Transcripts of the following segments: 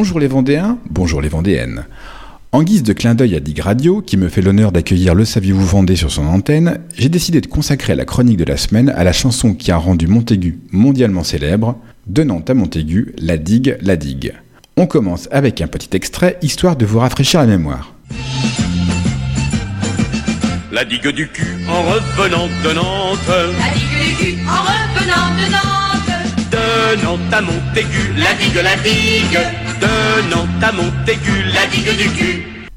Bonjour les Vendéens, bonjour les Vendéennes. En guise de clin d'œil à Dig Radio, qui me fait l'honneur d'accueillir Le Saviez-vous Vendée sur son antenne, j'ai décidé de consacrer la chronique de la semaine à la chanson qui a rendu Montaigu mondialement célèbre, donnant à Montaigu La Digue, la Digue. On commence avec un petit extrait, histoire de vous rafraîchir la mémoire. La digue du cul en revenant de Nantes. La digue du cul en revenant de Nantes. De Nantes à Montaigu, la digue, la digue.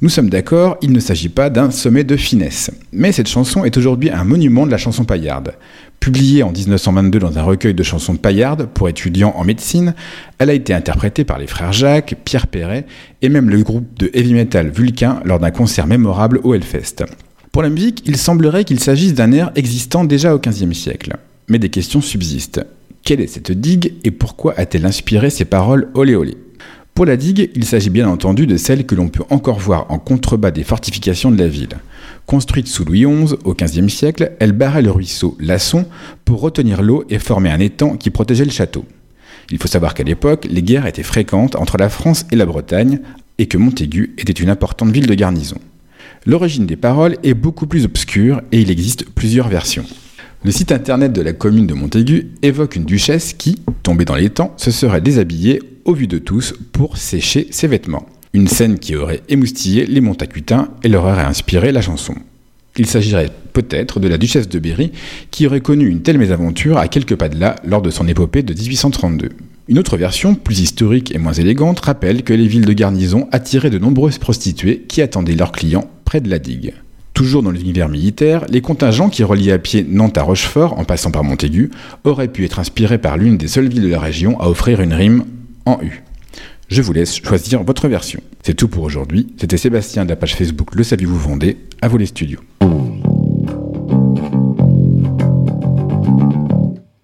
Nous sommes d'accord, il ne s'agit pas d'un sommet de finesse. Mais cette chanson est aujourd'hui un monument de la chanson paillarde. Publiée en 1922 dans un recueil de chansons paillardes pour étudiants en médecine, elle a été interprétée par les frères Jacques, Pierre Perret et même le groupe de heavy metal Vulcain lors d'un concert mémorable au Hellfest. Pour la musique, il semblerait qu'il s'agisse d'un air existant déjà au XVe siècle. Mais des questions subsistent. Quelle est cette digue et pourquoi a-t-elle inspiré ces paroles olé olé? Pour la digue, il s'agit bien entendu de celle que l'on peut encore voir en contrebas des fortifications de la ville. Construite sous Louis XI au XVe siècle, elle barrait le ruisseau Lasson pour retenir l'eau et former un étang qui protégeait le château. Il faut savoir qu'à l'époque, les guerres étaient fréquentes entre la France et la Bretagne et que Montaigu était une importante ville de garnison. L'origine des paroles est beaucoup plus obscure et il existe plusieurs versions. Le site internet de la commune de Montaigu évoque une duchesse qui, tombée dans l'étang, se serait déshabillée au vu de tous pour sécher ses vêtements. Une scène qui aurait émoustillé les Montacutins et leur aurait inspiré la chanson. Il s'agirait peut-être de la duchesse de Berry qui aurait connu une telle mésaventure à quelques pas de là lors de son épopée de 1832. Une autre version, plus historique et moins élégante, rappelle que les villes de garnison attiraient de nombreuses prostituées qui attendaient leurs clients près de la digue. Toujours dans l'univers militaire, les contingents qui reliaient à pied Nantes à Rochefort en passant par Montaigu auraient pu être inspirés par l'une des seules villes de la région à offrir une rime en U. Je vous laisse choisir votre version. C'est tout pour aujourd'hui. C'était Sébastien de la page Facebook Le Saviez-vous Vendée. À vous les studios.